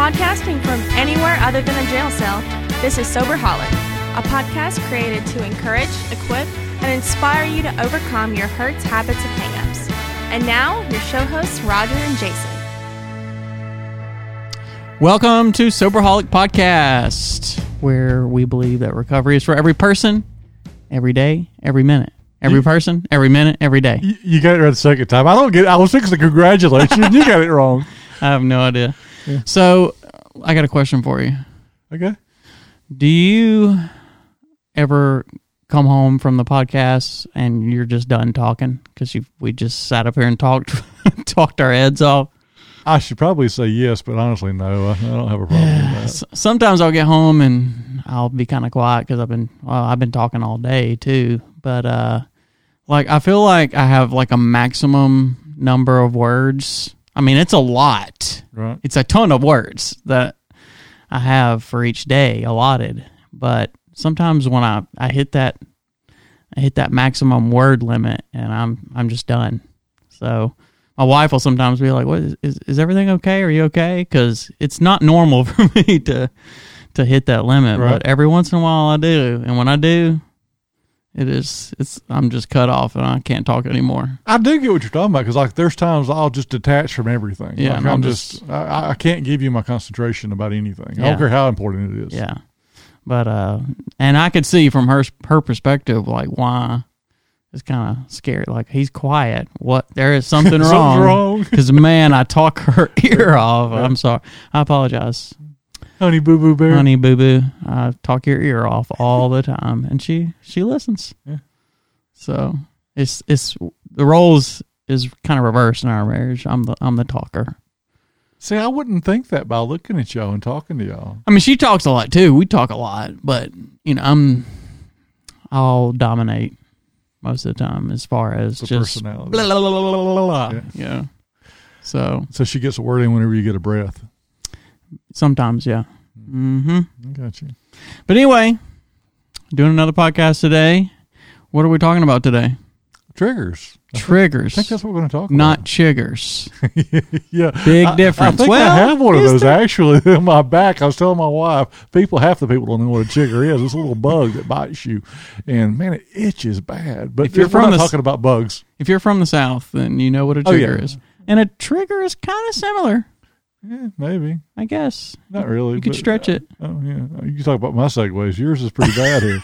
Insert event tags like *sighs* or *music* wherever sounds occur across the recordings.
Podcasting from anywhere other than a jail cell, this is Sober Soberholic, a podcast created to encourage, equip, and inspire you to overcome your hurts, habits, and hangups. And now, your show hosts, Roger and Jason. Welcome to Soberholic Podcast, where we believe that recovery is for every person, every day, every minute. Every person, every minute, every day. You, you got it right the second time. I don't get. I was fixing to congratulate you. you got it wrong. *laughs* I have no idea. So, I got a question for you. Okay. Do you ever come home from the podcast and you're just done talking because we just sat up here and talked *laughs* talked our heads off? I should probably say yes, but honestly, no. I, I don't have a problem with *sighs* that. Sometimes I'll get home and I'll be kind of quiet because I've been well, I've been talking all day too. But uh, like I feel like I have like a maximum number of words. I mean, it's a lot. Right. It's a ton of words that I have for each day allotted. But sometimes when I, I hit that I hit that maximum word limit and I'm I'm just done. So my wife will sometimes be like, "What is is, is everything okay? Are you okay?" Because it's not normal *laughs* for me to to hit that limit, Right. but every once in a while I do, and when I do, it is it's I'm just cut off and I can't talk anymore. I do get what you're talking about because, like, there's times I'll just detach from everything. Yeah, Like, I'm I'll just. I, I can't give you my concentration about anything. I don't care how important it is. Yeah. But uh and I could see from her her perspective like why it's kind of scary. Like he's quiet. What there is something *laughs* wrong. Because man, I talk her *laughs* ear off. I'm sorry. I apologize, Honey, boo boo bear. honey, boo boo. I talk your ear off all the time, and she she listens. Yeah. So it's it's the roles is kind of reversed in our marriage. I'm the I'm the talker. See, I wouldn't think that by looking at y'all and talking to y'all. I mean, she talks a lot too. We talk a lot, but you know, I'm I'll dominate most of the time as far as The just personality. blah, blah, blah. Yeah. Yeah. So So she gets a word in whenever you get a breath. Sometimes, yeah. Mm-hmm. I got you. But anyway, doing another podcast today. What are we talking about today? Triggers. Triggers, I think that's what we're going to talk about. not chiggers. *laughs* yeah. Big I- difference. I think Well, I have one of those there? actually *laughs* in my back. I was telling my wife, people, half the people don't know what a chigger is. It's a little bug that bites you, and man, it itches bad. But If you're from the talking about bugs. If you're from the south, then you know what a Oh, trigger yeah. is, and a trigger is kind of similar, Yeah, maybe I guess. not really. You could but- stretch it. Oh yeah, you can talk about my segues. Yours is pretty bad here.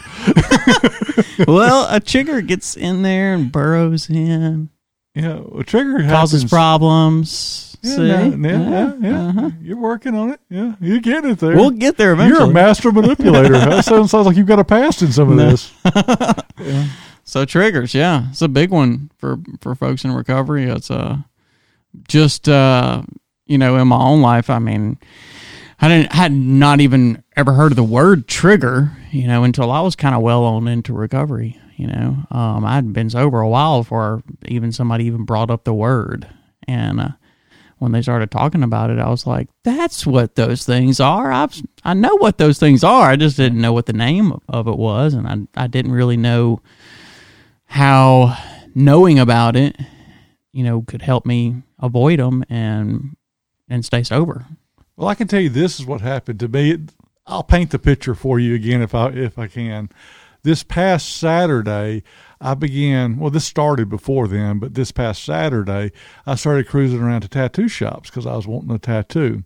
*laughs* well, a trigger gets in there and burrows in, Yeah, a trigger causes happens- problems. Yeah, See? yeah, yeah, yeah, uh-huh. You're working on it. Yeah, you're getting it there. We'll get there eventually. You're a master manipulator. that *laughs* sounds, sounds like you've got a past in some of No. this. *laughs* Yeah. So triggers, yeah, it's a big one for for folks in recovery. It's uh just uh you know in my own life. I mean, I didn't had not even ever heard of the word trigger, you know, until I was kind of well on into recovery. You know, um, I'd been sober a while before even somebody even brought up the word, and uh, when they started talking about it, I was like, "That's what those things are." I've I know what those things are. I just didn't know what the name of it was, and I I didn't really know how knowing about it, you know, could help me avoid them and and stay sober. Well, I can tell you this is what happened to me. I'll paint the picture for you again if I if I can. This past Saturday, I began. Well, this started before then, but this past Saturday, I started cruising around to tattoo shops because I was wanting a tattoo.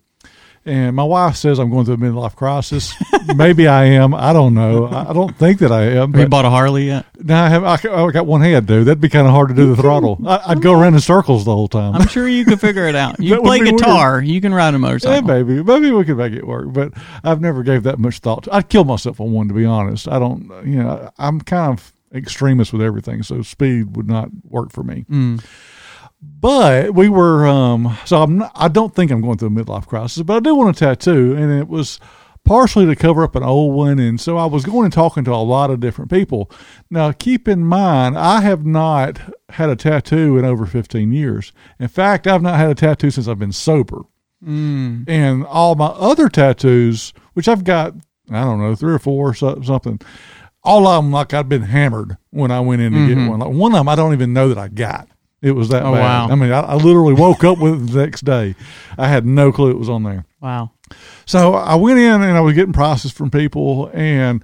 And my wife says I'm going through a midlife crisis. *laughs* Maybe I am. I don't know. I don't think that I am. Have you bought a Harley yet? now I have. I, I got one hand, dude. That'd be kind of hard to do the throttle. I, I'd go around in circles the whole time. I'm sure you could figure it out. *laughs* You play be weird. guitar, you can ride a Yeah, motorcycle. maybe, maybe we could make it work, but I've never gave that much thought. I'd kill myself on one, to be honest. I don't, you know, I'm kind of extremist with everything, so speed would not work for me. Mm. But we were, um, so I'm, not, I don't think I'm going through a midlife crisis, but I do want a tattoo, and it was partially to cover up an old one, and so I was going and talking to a lot of different people. Now, keep in mind, I have not had a tattoo in over 15 years. In fact, I've not had a tattoo since I've been sober Mm. and all my other tattoos, which I've got, I don't know, three or four, so, something. All of them, like I'd been hammered when I went in to Mhm. get one. Like one of them, I don't even know that I got. It was that Oh, bad. wow. I mean, I, I literally woke up with it the next day. I had no clue it was on there. Wow. So I went in and I was getting prices from people, and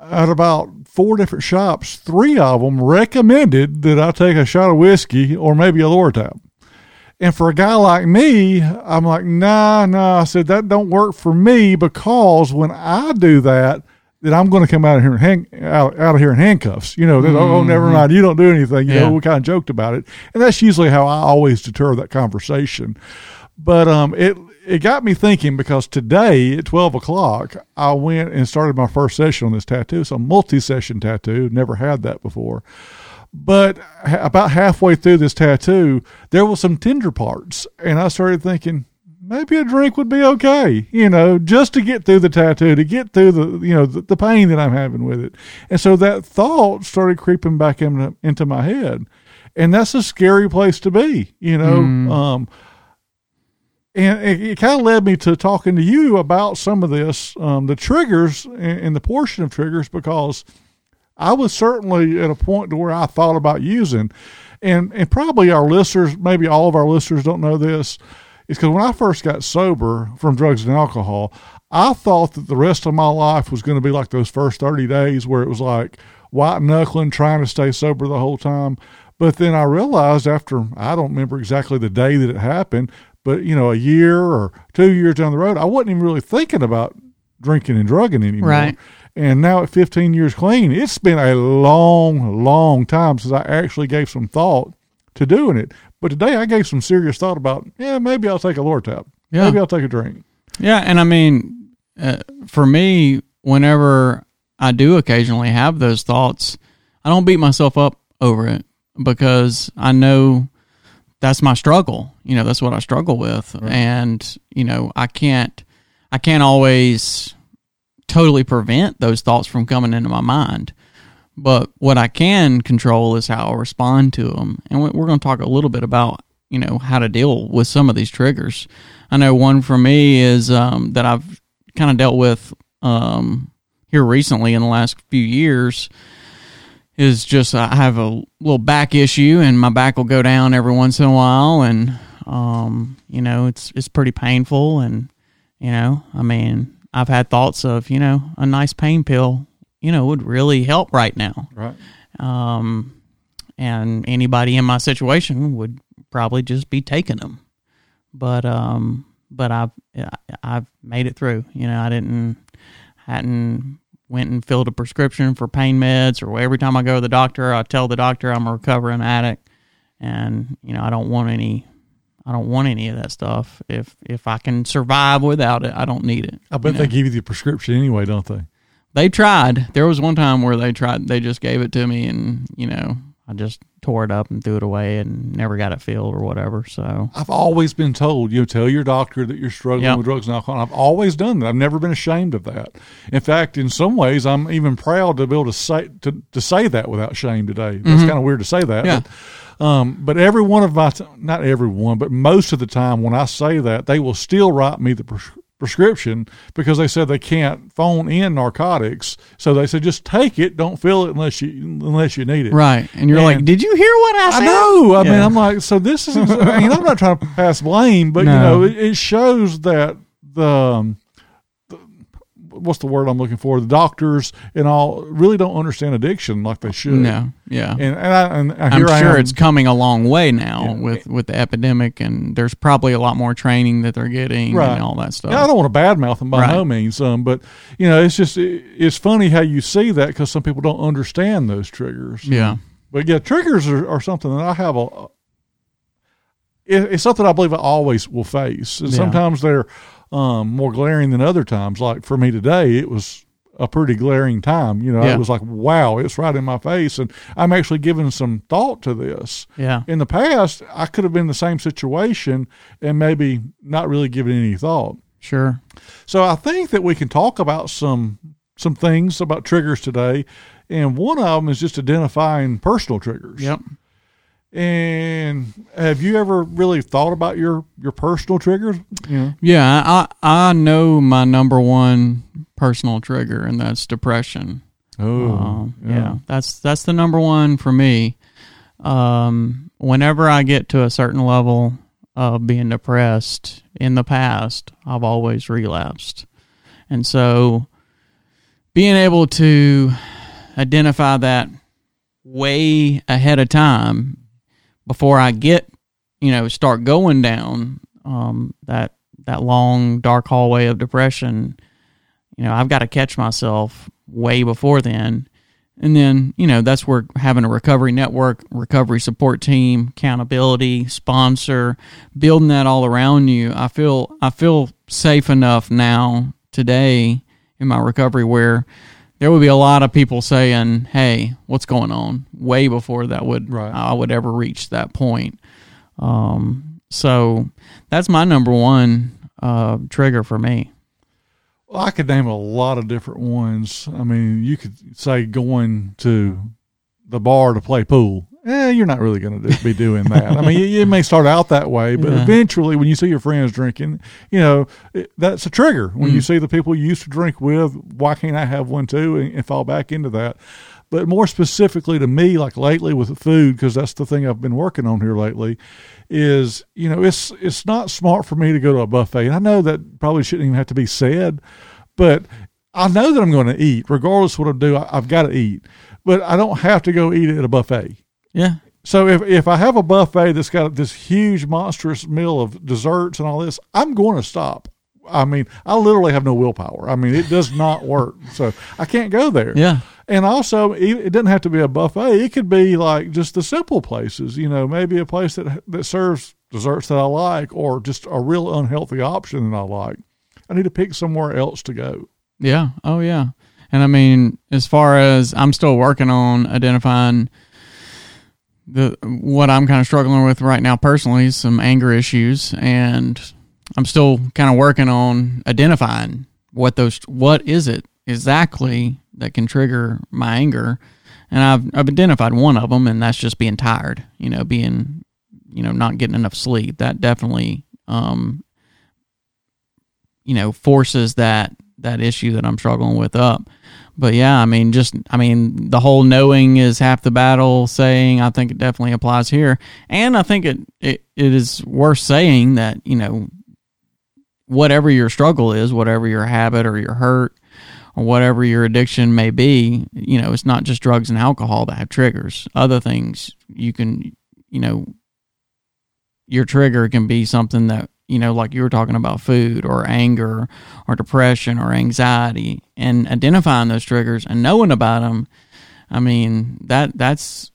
at about four different shops, three of them recommended that I take a shot of whiskey or maybe a Lortab. And for a guy like me, I'm like, nah, nah. I said that don't work for me because when I do that, then I'm going to come out of here in hang, out, out of here in handcuffs. You know, that, oh, never mind, you don't do anything. You Yeah. know, we kind of joked about it, and that's usually how I always deter that conversation. But um, it it got me thinking because today at twelve o'clock I went and started my first session on this tattoo. It's a multi-session tattoo. Never had that before. But about halfway through this tattoo, there was some tender parts, and I started thinking maybe a drink would be okay. You know, just to get through the tattoo, to get through the you know the, the pain that I'm having with it. And so that thought started creeping back into into my head, and that's a scary place to be. You know. Um, and it, it kind of led me to talking to you about some of this, um, the triggers and, and the portion of triggers, because I was certainly at a point to where I thought about using, and and probably our listeners, maybe all of our listeners don't know this, is because when I first got sober from drugs and alcohol, I thought that the rest of my life was going to be like those first thirty days, where it was like white knuckling, trying to stay sober the whole time. But then I realized after I don't remember exactly the day that it happened, but you know, a year or two years down the road, I wasn't even really thinking about drinking and drugging anymore. Right. And now at 15 years clean, it's been a long, long time since I actually gave some thought to doing it. But today I gave some serious thought about, yeah, maybe I'll take a Lortab. Yeah. Maybe I'll take a drink. Yeah, and I mean, uh, for me, whenever I do occasionally have those thoughts, I don't beat myself up over it because I know that's my struggle. You know, that's what I struggle with, and you know, I can't, I can't always totally prevent those thoughts from coming into my mind. But what I can control is how I respond to them. And we- we're going to talk a little bit about, you know, how to deal with some of these triggers. I know one for me is um, that I've kind of dealt with um, here recently in the last few years is just I have a little back issue and my back will go down every once in a while and um, you know it's it's pretty painful and you know I mean I've had thoughts of you know a nice pain pill you know would really help right now Right. um, and anybody in my situation would probably just be taking them. But um, but I've I've made it through. You know, I didn't hadn't went and filled a prescription for pain meds, or every time I go to the doctor, I tell the doctor I'm a recovering addict, and you know I don't want any. I don't want any of that stuff. If if I can survive without it, I don't need it. I bet you they give you the prescription anyway, don't they? They tried. There was one time where they tried. They just gave it to me, and you know, I just tore it up and threw it away, and never got it filled or whatever. So I've always been told, you know, tell your doctor that you're struggling Yep. with drugs and alcohol. And I've always done that. I've never been ashamed of that. In fact, in some ways, I'm even proud to be able to say to, to say that without shame today. That's kind of weird to say that. Mm-hmm. Yeah. But, um, but every one of my, not every one, but most of the time when I say that, they will still write me the pres- prescription because they said they can't phone in narcotics. So they said just take it, don't fill it unless you unless you need it. right, and you're And- like, did you hear what I said? I know. I mean, I'm like, so this is. I mean, I'm not trying to pass blame, but you know, it, it shows that the, um, the what's the word I'm looking for? The doctors and all really don't understand addiction like they should. No, yeah. And and, I, and I'm I sure am. it's coming a long way now Yeah. with with the epidemic, and there's probably a lot more training that they're getting Right. and all that stuff. Yeah, I don't want to badmouth them by Right. no means, um, but you know, it's just it, it's funny how you see that because some people don't understand those triggers. yeah, But yeah, triggers are, are something that I have a. It, it's something I believe I always will face. And Yeah. sometimes they're um, more glaring than other times. Like for me today, it was a pretty glaring time. You know, Yeah. it was like, wow, it's right in my face, and I'm actually giving some thought to this. yeah, In the past, I could have been in the same situation and maybe not really given any thought. sure. So I think that we can talk about some some things about triggers today, and one of them is just identifying personal triggers. Yep. And have you ever really thought about your your personal triggers? Yeah. Yeah, I I know my number one personal trigger, and that's depression. Oh, Um, yeah. that's that's the number one for me. Um, whenever I get to a certain level of being depressed in the past, I've always relapsed. And so being able to identify that way ahead of time before I get, you know, start going down um, that that long dark hallway of depression, you know, I've got to catch myself way before then. And then, you know, that's where having a recovery network, recovery support team, accountability, sponsor, building that all around you. I feel I feel safe enough now today in my recovery where there would be a lot of people saying, "Hey, what's going on?" way before that would Right. I would ever reach that point. Um, so that's my number one uh, trigger for me. Well, I could name a lot of different ones. I mean, you could say going to the bar to play pool. Eh, you're not really going to be doing that. I mean, it, it may start out that way, but Yeah. eventually, when you see your friends drinking, you know it, that's a trigger. When you see the people you used to drink with, why can't I have one too, and, and fall back into that? But more specifically to me, like lately with food, because that's the thing I've been working on here lately, is you know it's it's not smart for me to go to a buffet, and I know that probably shouldn't even have to be said, but I know that I'm going to eat regardless of what I do. I, I've got to eat, but I don't have to go eat at a buffet. Yeah, So if if I have a buffet that's got this huge monstrous meal of desserts and all this, I'm going to stop. I mean, I literally have no willpower. I mean, it does not *laughs* work. So I can't go there. yeah, And also, it doesn't have to be a buffet. It could be like just the simple places. You know, maybe a place that that serves desserts that I like, or just a real unhealthy option that I like. I need to pick somewhere else to go. yeah. Oh, yeah. And I mean, as far as I'm still working on identifying the what I'm kind of struggling with right now personally, is some anger issues, and I'm still kind of working on identifying what those what is it exactly that can trigger my anger, and I've I've identified one of them, and that's just being tired. You know, being you know not getting enough sleep. That definitely um you know forces that that issue that I'm struggling with up. But yeah, I mean, just I mean, the whole knowing is half the battle. Saying I think it definitely applies here, and I think it it, it is worth saying that you know whatever your struggle is, whatever your habit or your hurt or whatever your addiction may be, you know, it's not just drugs and alcohol that have triggers. Other things you can, you know, your trigger can be something that you know like you were talking about food or anger or depression or anxiety and identifying those triggers and knowing about them i mean that that's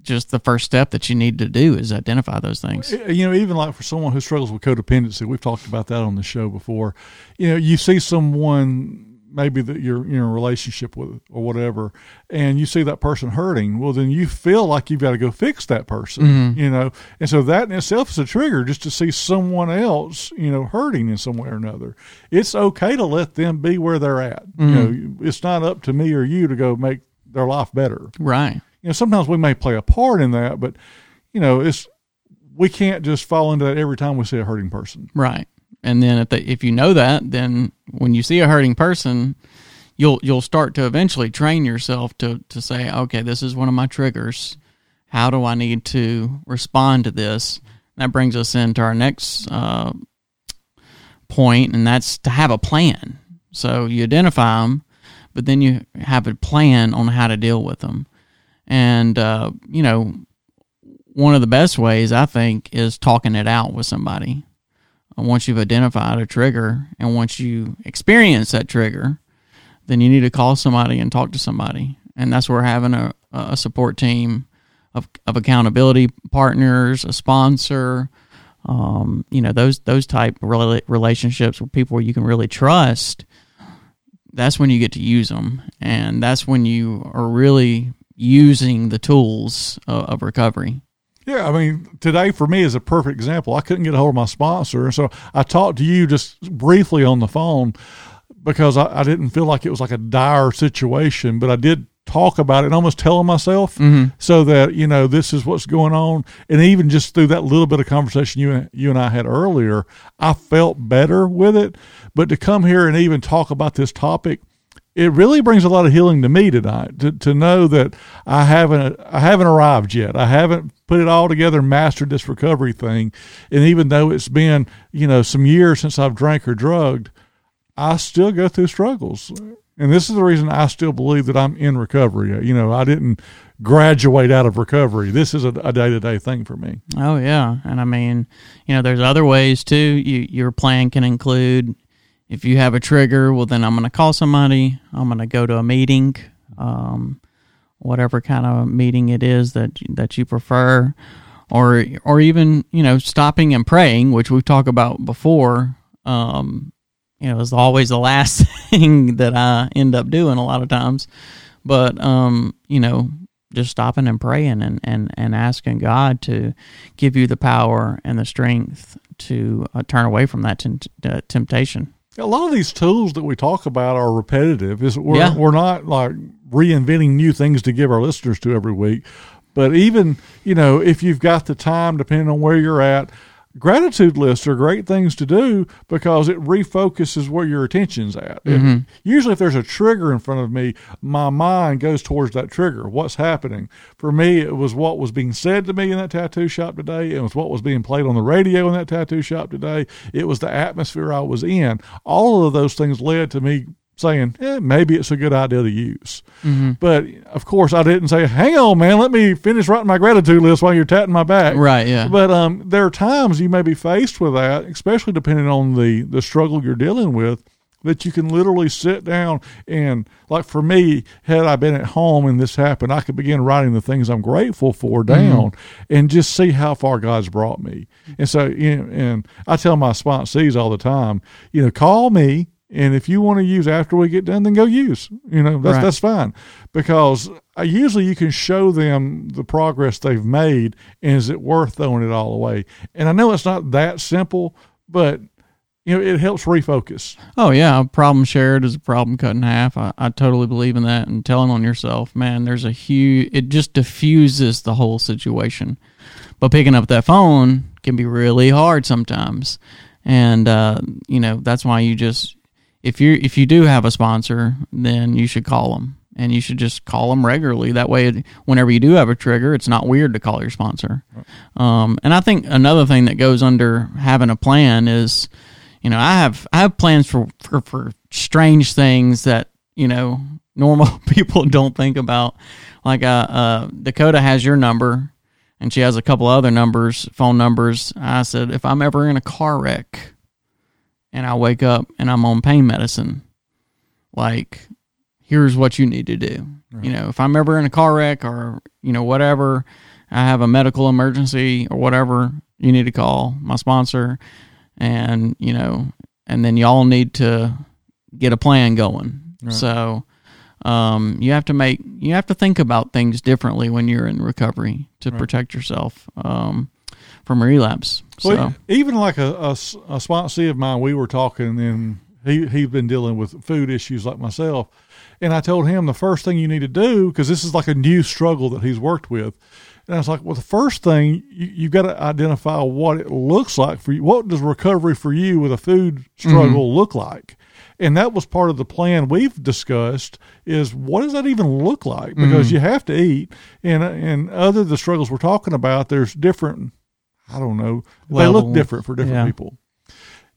just the first step that you need to do is identify those things you know, even like for someone who struggles with codependency, we've talked about that on the show before. You know, you see someone maybe that you're in a relationship with or whatever, and you see that person hurting. Well, then you feel like you've got to go fix that person. Mm-hmm. You know, and so that in itself is a trigger just to see someone else, you know, hurting in some way or another. It's okay to let them be where they're at. You mm-hmm. know, it's not up to me or you to go make their life better right you know sometimes we may play a part in that but you know it's we can't just fall into that every time we see a hurting person right and then if, they, if you know that then when you see a hurting person you'll you'll start to eventually train yourself to to say okay this is one of my triggers. How do i need to respond to this? That brings us into our next uh, point and that's to have a plan. So you identify them but then you have a plan on how to deal with them and uh, you know one of the best ways i think is talking it out with somebody once you've identified a trigger and once you experience that trigger then you need to call somebody and talk to somebody. And that's where having a, a support team of, of accountability partners a sponsor um, you know those those type relationships with people you can really trust that's when you get to use them and that's when you are really using the tools of, of recovery yeah i mean today for me is a perfect example. I couldn't get a hold of my sponsor so i talked to you just briefly on the phone because I, I didn't feel like it was like a dire situation but i did talk about it and almost telling myself mm-hmm. so that you know this is what's going on. And even just through that little bit of conversation you and, you and I had earlier I felt better with it. But to come here and even talk about this topic it really brings a lot of healing to me tonight to, to know that I haven't I haven't arrived yet. I haven't put it all together and mastered this recovery thing. And even though it's been, you know, some years since I've drank or drugged, I still go through struggles. And this is the reason I still believe that I'm in recovery. You know, I didn't graduate out of recovery. This is a day to day thing for me. Oh yeah, and I mean, you know, there's other ways too. You, your plan can include if you have a trigger, well, then I'm going to call somebody. I'm going to go to a meeting, um, whatever kind of meeting it is that that you prefer, or or even you know stopping and praying, which we've talked about before. Um, you know, is always the *laughs* last thing that I end up doing a lot of times. But um, you know, just stopping and praying and, and, and asking God to give you the power and the strength to uh, turn away from that t- uh, temptation a lot of these tools that we talk about are repetitive. Is we're yeah. we're not like reinventing new things to give our listeners to every week. But even you know, if you've got the time, depending on where you're at, gratitude lists are great things to do because it refocuses where your attention's at. Mm-hmm. usually, if there's a trigger in front of me, my mind goes towards that trigger. What's happening? For me, it was what was being said to me in that tattoo shop today. It was what was being played on the radio in that tattoo shop today. It was the atmosphere I was in. All of those things led to me saying, eh, maybe it's a good idea to use. Mm-hmm. But of course, I didn't say, hang on, man, let me finish writing my gratitude list while you're tatting my back. Right, yeah. But um, there are times you may be faced with that, especially depending on the, the struggle you're dealing with, that you can literally sit down and, like for me, had I been at home and this happened, I could begin writing the things I'm grateful for mm-hmm. down mm-hmm. and just see how far God's brought me. And so, you know, and I tell my sponsees all the time, you know, call me and if you want to use after we get done, then go use. You know, that's right. that's fine. Because uh, usually you can show them the progress they've made, and is it worth throwing it all away? And I know it's not that simple, but you know, it helps refocus. Oh yeah, a problem shared is a problem cut in half. I, I totally believe in that. And telling on yourself, man, there's a huge. It just diffuses the whole situation. But picking up that phone can be really hard sometimes, and uh, you know that's why you just if you if you do have a sponsor, then you should call them and you should just call them regularly. That way, whenever you do have a trigger, it's not weird to call your sponsor. Um, and I think another thing that goes under having a plan is, you know, I have I have plans for for, for strange things that you know *laughs* normal *laughs* people don't think about. Like uh, uh, Dakota has your number, and she has a couple other numbers, phone numbers. I said if I'm ever in a car wreck and I wake up and I'm on pain medicine, like, here's what you need to do. Right. You know, if I'm ever in a car wreck or, you know, whatever, I have a medical emergency or whatever, you need to call my sponsor and, you know, and then y'all need to get a plan going. Right. So, um, you have to make you have to think about things differently when you're in recovery to right. protect yourself. Um, from relapse. So well, even like a, a, a sponsee of mine, we were talking, and he he'd been dealing with food issues like myself, and I told him the first thing you need to do because this is like a new struggle that he's worked with. And I was like, well, the first thing you, have got to identify what it looks like for you. What does recovery for you with a food struggle mm-hmm. look like? And that was part of the plan we've discussed is what does that even look like? Because mm-hmm. you have to eat. And, and other the struggles we're talking about, there's different I don't know. They look different for different yeah. people.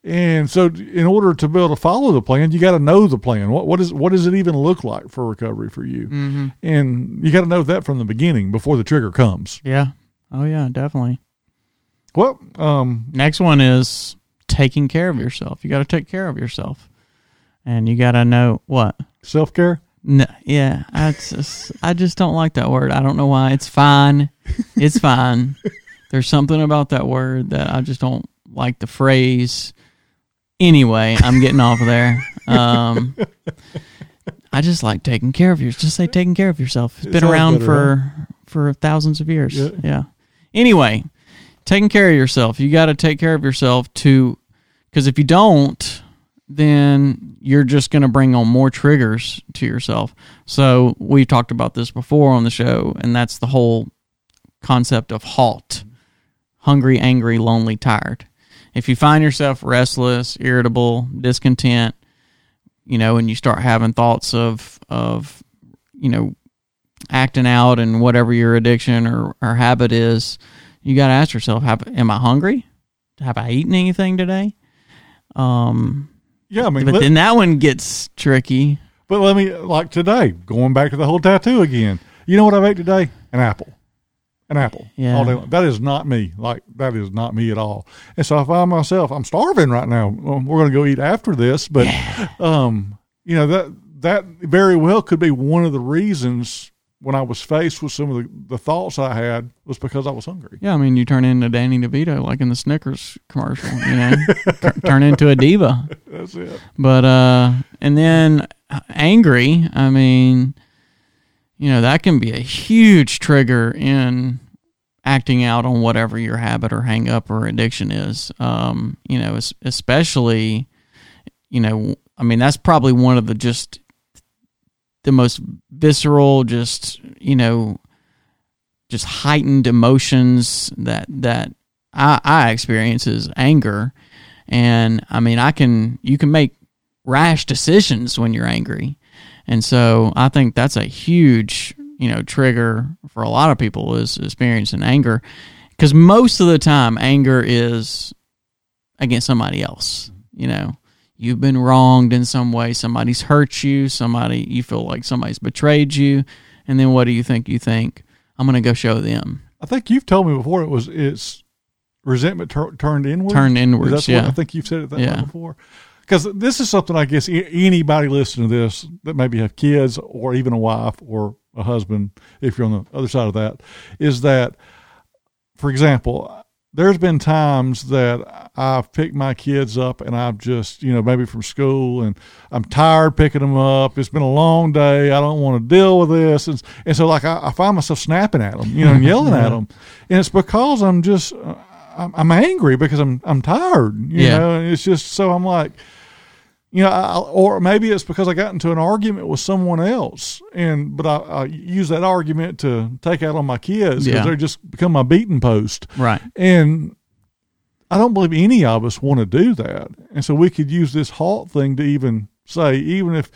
And so, in order to be able to follow the plan, you got to know the plan. What what is what does it even look like for recovery for you? Mm-hmm. And you got to know that from the beginning before the trigger comes. Yeah. Oh yeah, definitely. Well, um, next one is taking care of yourself. You got to take care of yourself, and you got to know what self care. No, yeah, I just I just don't like that word. I don't know why. It's fine. It's fine. *laughs* There's something about that word that I just don't like the phrase. Anyway, I'm getting off of there. Um, I just like taking care of yourself. Just say taking care of yourself. It's been around better, for huh? for thousands of years. Yeah. yeah. Anyway, taking care of yourself. You got to take care of yourself to, because if you don't, then you're just going to bring on more triggers to yourself. So we talked about this before on the show, and that's the whole concept of halt hungry, angry, lonely, tired. If you find yourself restless, irritable, discontent, you know, and you start having thoughts of of you know acting out and whatever your addiction or, or habit is, you got to ask yourself: Have am I hungry? Have I eaten anything today? Um, Yeah, I mean, but let- then that one gets tricky. but let me like today, going back to the whole tattoo again. You know what I ate today? An apple. An apple. Yeah. All day long. That is not me. Like that is not me at all. And so I find myself, I'm starving right now. Well, we're going to go eat after this, but um, you know that that very well could be one of the reasons when I was faced with some of the, the thoughts I had was because I was hungry. Yeah, I mean, you turn into Danny DeVito like in the Snickers commercial. You know, *laughs* Tur- turn into a diva. That's it. But uh, and then angry. I mean, you know, that can be a huge trigger in acting out on whatever your habit or hang up or addiction is. Um, you know, especially, you know, I mean, that's probably one of the just the most visceral, just you know, just heightened emotions that that I, I experience is anger. And I mean, I can you can make rash decisions when you're angry, and so I think that's a huge you know trigger for a lot of people is experiencing anger, because most of the time anger is against somebody else. You know, you've been wronged in some way, somebody's hurt you, somebody you feel like somebody's betrayed you, and then what do you think? You think I'm going to go show them. I think you've told me before it was it's resentment tur- turned inward. Turned inwards, That's yeah. What, I think you've said it that Yeah. before. Because this is something I guess anybody listening to this that maybe have kids or even a wife or a husband, if you're on the other side of that, is that, for example, there's been times that I've picked my kids up and I've just, you know, maybe from school and I'm tired picking them up. It's been a long day. I don't want to deal with this. And, and so, like, I, I find myself snapping at them, you know, and yelling at *laughs* them. And it's because I'm just, uh, I'm, I'm angry because I'm, I'm tired, you Yeah. know, and it's just so I'm like, you know, I, or maybe it's because I got into an argument with someone else, and but I, I use that argument to take out on my kids because Yeah. they're just become my beating post. Right. And I don't believe any of us want to do that. And so we could use this halt thing to even say, even if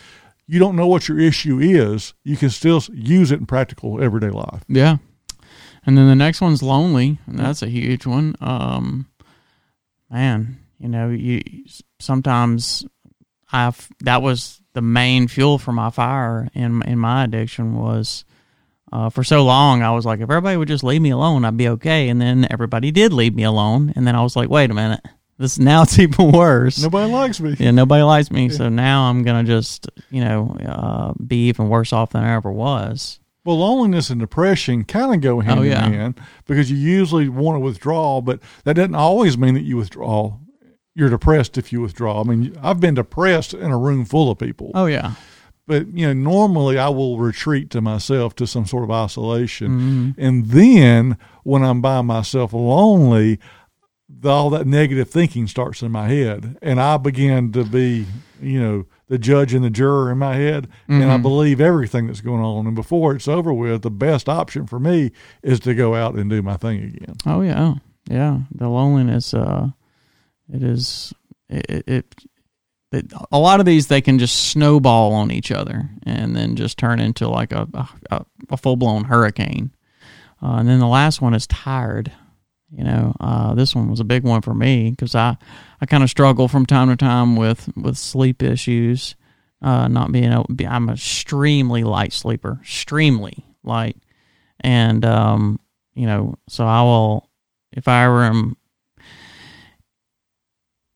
you don't know what your issue is, you can still use it in practical everyday life. Yeah. And then the next one's lonely, and that's a huge one. Um, man, you know, you sometimes I've that was the main fuel for my fire in in my addiction was uh, for so long I was like, if everybody would just leave me alone, I'd be okay. And then everybody did leave me alone, and then I was like, wait a minute, this now *laughs* it's even worse. Nobody likes me. Yeah, nobody likes me, so now I'm gonna just you know uh, be even worse off than I ever was. Well, loneliness and depression kind of go hand Oh, yeah. in hand because you usually want to withdraw, but that doesn't always mean that you withdraw. You're depressed if you withdraw. I mean, I've been depressed in a room full of people, Oh yeah, but you know, normally I will retreat to myself to some sort of isolation, Mm-hmm. and then when I'm by myself lonely, the, all that negative thinking starts in my head, and I begin to be, you know, the judge and the juror in my head, and Mm-hmm. I believe everything that's going on. And before it's over with, the best option for me is to go out and do my thing again. Oh yeah, yeah. The loneliness, uh, it is it, it, it. A lot of these they can just snowball on each other and then just turn into like a a, a full blown hurricane. Uh, and then the last one is tired. You know, uh, this one was a big one for me because I I kind of struggle from time to time with with sleep issues. Uh, not being able, I'm a extremely light sleeper, extremely light, and um, you know, so I will if I ever am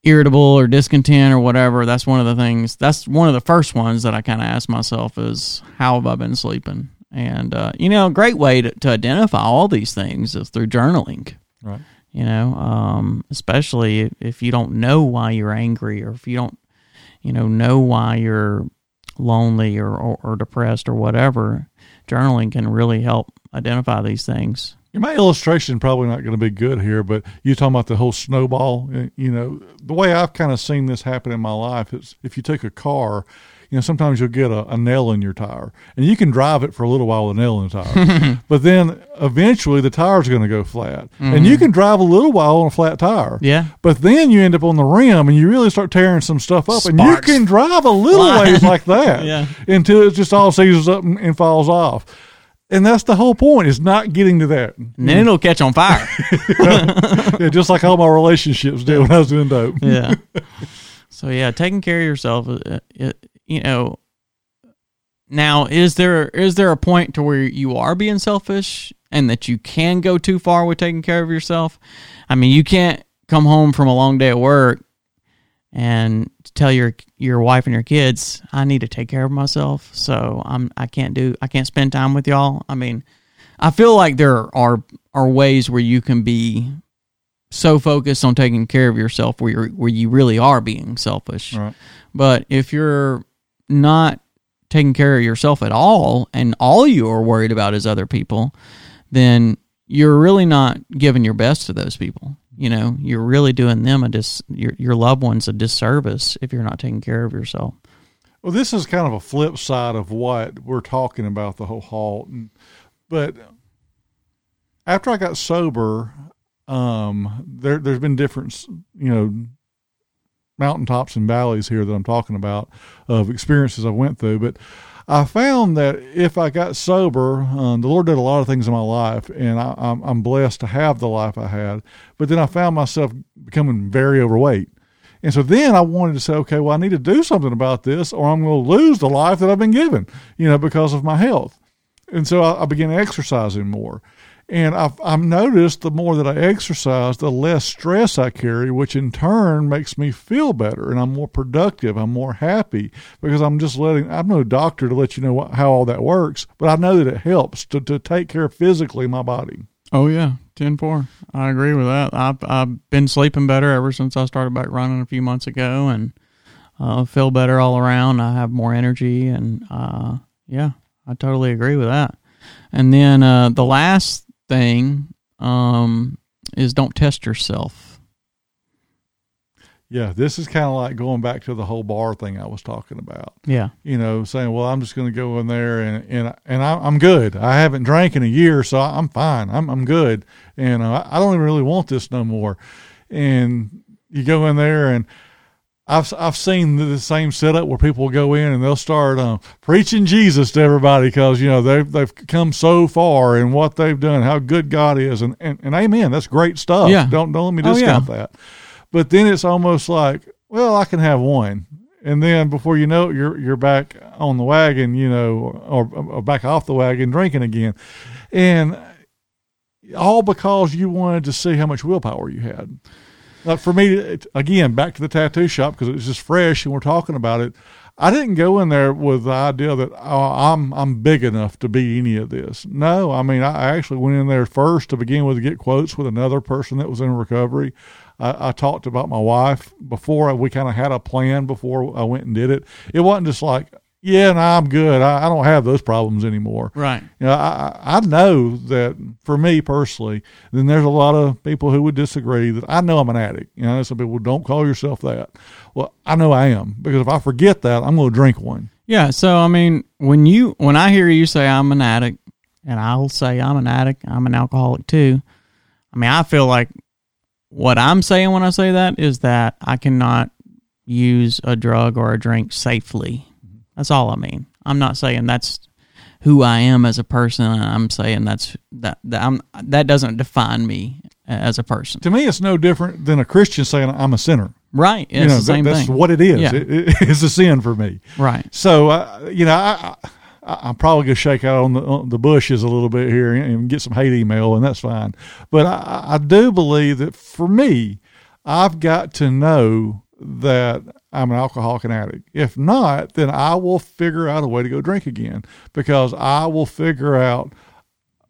irritable or discontent or whatever, that's one of the things. That's one of the first ones that I kind of ask myself is how have I been sleeping? And uh, you know, a great way to, to identify all these things is through journaling. Right. You know, um, especially if, you don't know why you're angry or if you don't, you know, know why you're lonely or, or, or depressed or whatever, journaling can really help identify these things. My illustration probably not going to be good here, but you talking about the whole snowball. uh, You know, the way I've kind of seen this happen in my life is if you take a car, you know, sometimes you'll get a, a nail in your tire, and you can drive it for a little while with a nail in the tire, *laughs* but then eventually the tire's going to go flat, and you can drive a little while on a flat tire. Yeah. But then you end up on the rim, and you really start tearing some stuff up, and you can drive a little ways *laughs* like that Yeah. until it just all seizes up and, and falls off. And that's the whole point is not getting to that. And then it'll catch on fire. *laughs* yeah, just like all my relationships did when I was doing dope. yeah. So yeah, taking care of yourself. uh, It, you know. Now, is there is there a point to where you are being selfish and that you can go too far with taking care of yourself? I mean, you can't come home from a long day at work and tell your your wife and your kids, "I need to take care of myself." So I'm I can't do I can't spend time with y'all. I mean, I feel like there are are ways where you can be so focused on taking care of yourself where you're, where you really are being selfish. Right. But if you're not taking care of yourself at all and all you are worried about is other people, then you're really not giving your best to those people. You know, you're really doing them a dis your your loved ones a disservice if you're not taking care of yourself. Well, this is kind of a flip side of what we're talking about the whole halt. And, but after I got sober, um, there there's been different, you know, mountaintops and valleys here that I'm talking about of experiences I went through. But I found that if I got sober, um, the Lord did a lot of things in my life, and I, I'm, I'm blessed to have the life I had. But then I found myself becoming very overweight. And so then I wanted to say, okay, well, I need to do something about this, or I'm going to lose the life that I've been given, you know, because of my health. And so I, I began exercising more. And I've, I've noticed the more that I exercise, the less stress I carry, which in turn makes me feel better and I'm more productive. I'm more happy because I'm just letting, I'm no doctor to let you know what, how all that works, but I know that it helps to, to take care physically my body. Oh yeah, ten four. I agree with that. I've I've been sleeping better ever since I started back running a few months ago, and uh, feel better all around. I have more energy, and uh, yeah, I totally agree with that. And then uh, the last thing um, is don't test yourself. Yeah, this is kind of like going back to the whole bar thing I was talking about. Yeah, you know, saying, "Well, I'm just going to go in there and and and I, I'm good. I haven't drank in a year, so I'm fine. I'm I'm good, and uh, I don't even really want this no more." And you go in there, and I've I've seen the same setup where people go in and they'll start um, preaching Jesus to everybody because you know they've they've come so far in what they've done, how good God is, and and, and Amen. That's great stuff. Yeah. Don't don't let me Oh, discount that. But then it's almost like, well, I can have one, and then before you know it, you're you're back on the wagon, you know, or, or back off the wagon drinking again, and all because you wanted to see how much willpower you had. For me, it, again, back to the tattoo shop because it was just fresh and we're talking about it. I didn't go in there with the idea that oh, I'm I'm big enough to be any of this. No, I mean I I actually went in there first to begin with to get quotes with another person that was in recovery. I, I talked about my wife before we kind of had a plan before I went and did it. It wasn't just like yeah, no, I'm good. I, I don't have those problems anymore. right. You know, I, I I know that for me personally, then there's a lot of people who would disagree that I know I'm an addict. You know, some people don't call yourself that. Well, I know I am because if I forget that, I'm going to drink one. Yeah, so I mean, when you when I hear you say I'm an addict, and I'll say I'm an addict, I'm an alcoholic too. I mean, I feel like what I'm saying when I say that is that I cannot use a drug or a drink safely. That's all I mean. I'm not saying that's who I am as a person. I'm saying that's that that I'm that doesn't define me as a person. To me, it's no different than a Christian saying I'm a sinner. Right? It's you know, the same that, that's thing. what it is. Yeah. It, it, *laughs* it's a sin for me. right. So, uh, you know, I, I, I'm probably going to shake out on the, on the bushes a little bit here and get some hate email, and that's fine. But I, I do believe that for me, I've got to know that I'm an alcoholic and addict. If not, then I will figure out a way to go drink again because I will figure out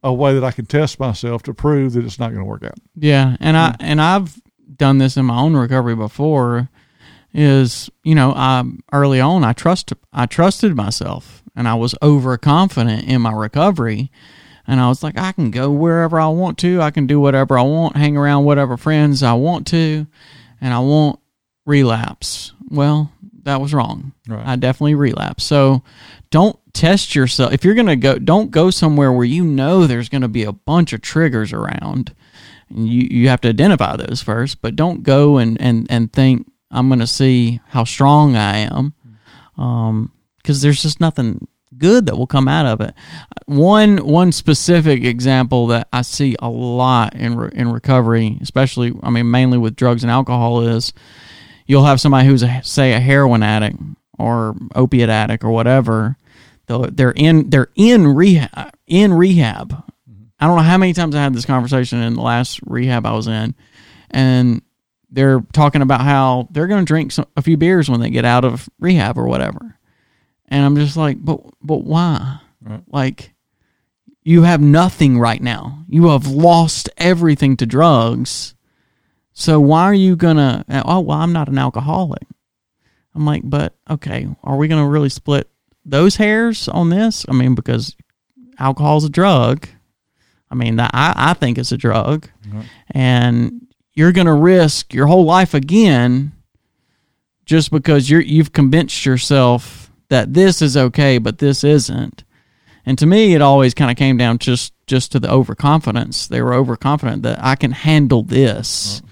a way that I can test myself to prove that it's not going to work out. Yeah, and I hmm. and I've done this in my own recovery before. Is you know, I early on I trust I trusted myself and I was overconfident in my recovery, And I was like, I can go wherever I want to. I can do whatever I want, hang around whatever friends I want to, and I won't relapse. Well, that was wrong. Right. I definitely relapse. So don't test yourself. If you're going to go, don't go somewhere where you know there's going to be a bunch of triggers around. You, you have to identify those first, but don't go and, and, and think, I'm going to see how strong I am. Um, cause there's just nothing good that will come out of it. One, one specific example that I see a lot in, re- in recovery, especially, I mean, mainly with drugs and alcohol is, you'll have somebody who's a, say a heroin addict or opiate addict or whatever. They're in they're in rehab in rehab. I don't know how many times I had this conversation in the last rehab I was in, and they're talking about how they're going to drink some, a few beers when they get out of rehab or whatever. And I'm just like, but but why? Right. Like, you have nothing right now. You have lost everything to drugs. So why are you gonna? Oh well, I'm not an alcoholic. I'm like, but okay, are we gonna really split those hairs on this? I mean, because alcohol's a drug. I mean, that I I think it's a drug, mm-hmm. and you're gonna risk your whole life again just because you're you've convinced yourself that this is okay, but this isn't. And to me, it always kind of came down just just to the overconfidence. They were overconfident that I can handle this. Mm-hmm.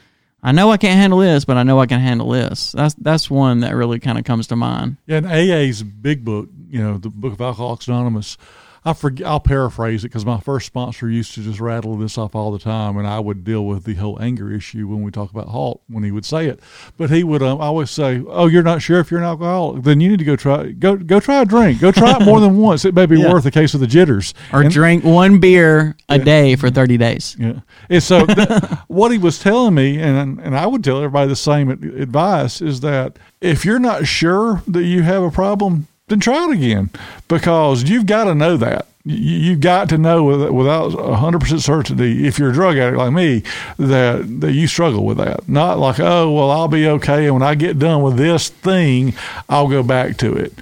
I know I can't handle this, but I know I can handle this. That's that's one that really kind of comes to mind. Yeah, and AA's big book, you know, the Book of Alcoholics Anonymous. I forget, I'll paraphrase it because my first sponsor used to just rattle this off all the time, and I would deal with the whole anger issue when we talk about halt when he would say it. But he would um, always say, "Oh, you're not sure if you're an alcoholic? Then you need to go try go go try a drink. Go try it more than *laughs* once. It may be Yeah. worth a case of the jitters." Or And- drink one beer a day for thirty days. Yeah. And so th- what he was telling me, and and I would tell everybody the same advice, is that if you're not sure that you have a problem, then try it again because you've got to know that. You- You've got to know with- without 100% certainty, if you're a drug addict like me, that, that you struggle with that. Not like, oh, well, I'll be okay. And when I get done with this thing, I'll go back to it.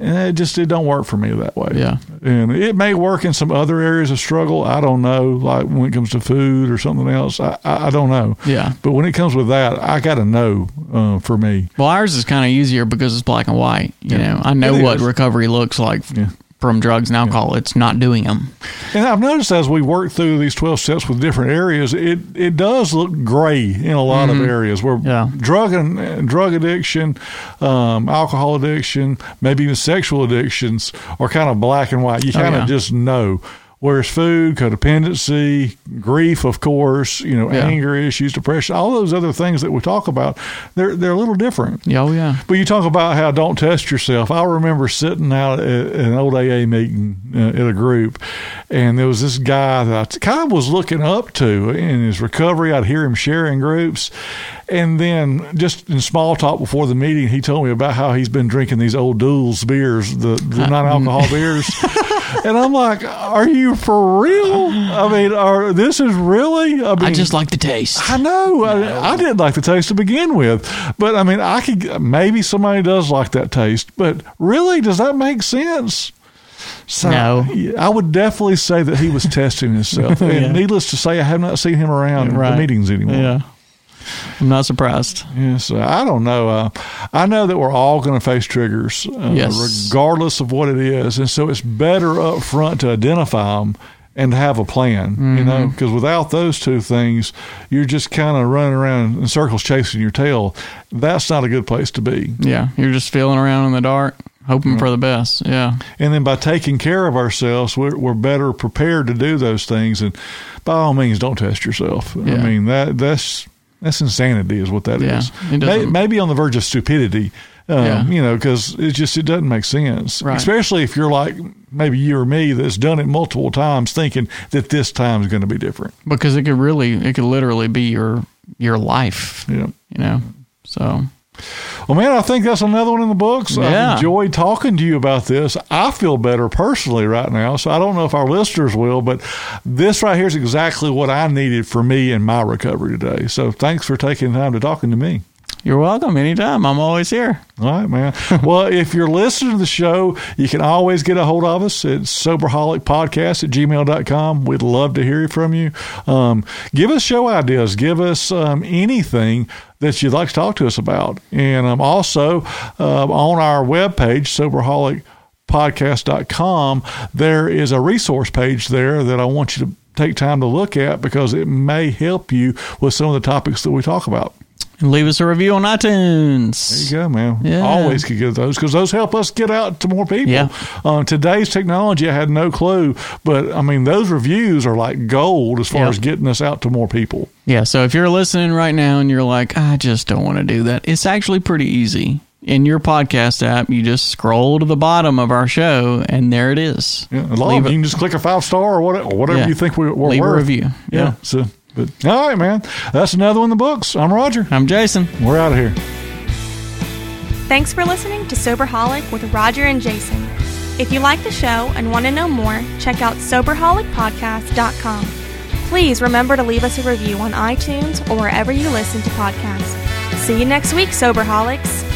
And it just it don't work for me that way. Yeah. And it may work in some other areas of struggle. I don't know, like when it comes to food or something else. I, I, I don't know. Yeah. But when it comes with that, I got to know uh, for me. Well, ours is kind of easier because it's black and white. You Yeah. know, I know It what is. recovery looks like Yeah. From drugs and alcohol. It's not doing them. And I've noticed as we work through these 12 steps with different areas, it, it does look gray in a lot of areas where Mm-hmm. Yeah. drug and drug addiction, um, alcohol addiction, maybe even sexual addictions are kind of black and white. You Oh, kind of just know. Whereas food, codependency, grief, of course, you know, Yeah. anger issues, depression, all those other things that we talk about, they're they're a little different. Yeah, oh yeah. But you talk about how don't test yourself. I remember sitting out at an old AA meeting uh, at a group, and there was this guy that I kind of was looking up to in his recovery. I'd hear him sharing groups. And then just in small talk before the meeting, he told me about how he's been drinking these O'Doul's beers, the, the non alcohol beers. *laughs* And I'm like, are you for real? I mean, are this is really? I mean, I just like the taste. I know. I, I didn't like the taste to begin with, but I mean, I could maybe somebody does like that taste, but really, does that make sense? So No. I would definitely say that he was testing himself, *laughs* and Yeah. needless to say, I have not seen him around the meetings anymore. Yeah. I'm not surprised. Yes, I don't know. Uh, I know that we're all going to face triggers, uh, Yes. regardless of what it is, and so it's better up front to identify them and have a plan. You know, Mm-hmm. because without those two things, you're just kind of running around in circles chasing your tail. That's not a good place to be. Yeah. You're just feeling around in the dark, hoping for the best. Yeah. And then by taking care of ourselves, we're, we're better prepared to do those things. And by all means, don't test yourself. I mean that that's that's insanity, is what that is. Yeah, it May, doesn't- maybe on the verge of stupidity. Um, Yeah. You know, because it just it doesn't make sense, Right. especially if you're like maybe you or me that's done it multiple times, thinking that this time is going to be different. Because it could really, it could literally be your your life. Yeah. You know. So Well, man, I think that's another one in the books. Yeah. I've enjoyed talking to you about this. I feel better personally right now, so I don't know if our listeners will, but this right here is exactly what I needed for me in my recovery today. So thanks for taking the time to talking to me. You're welcome anytime. I'm always here. All right, man. *laughs* well, if you're listening to the show, you can always get a hold of us at soberholicpodcast at gmail.com. We'd love to hear from you. Um, give us show ideas. Give us um, anything that you'd like to talk to us about. And um, also uh, on our webpage, soberholicpodcast.com, there is a resource page there that I want you to take time to look at because it may help you with some of the topics that we talk about. And leave us a review on iTunes. There you go, man. Yeah. Always could get those because those help us get out to more people. Yeah. Um, today's technology, I had no clue, but I mean, those reviews are like gold as far Yeah. as getting us out to more people. Yeah, so if you're listening right now and you're like, I just don't want to do that, it's actually pretty easy. In your podcast app, you just scroll to the bottom of our show, and there it is. Yeah, a Leave it- you can just click a five star or whatever, whatever Yeah. you think we, we're Leave a worth. review. Yeah. Yeah. So, but all right, man. That's another one in the books. I'm Roger. I'm Jason. We're out of here. Thanks for listening to Soberholic with Roger and Jason. If you like the show and want to know more, check out SoberholicPodcast.com. Please remember to leave us a review on iTunes or wherever you listen to podcasts. See you next week, Soberholics.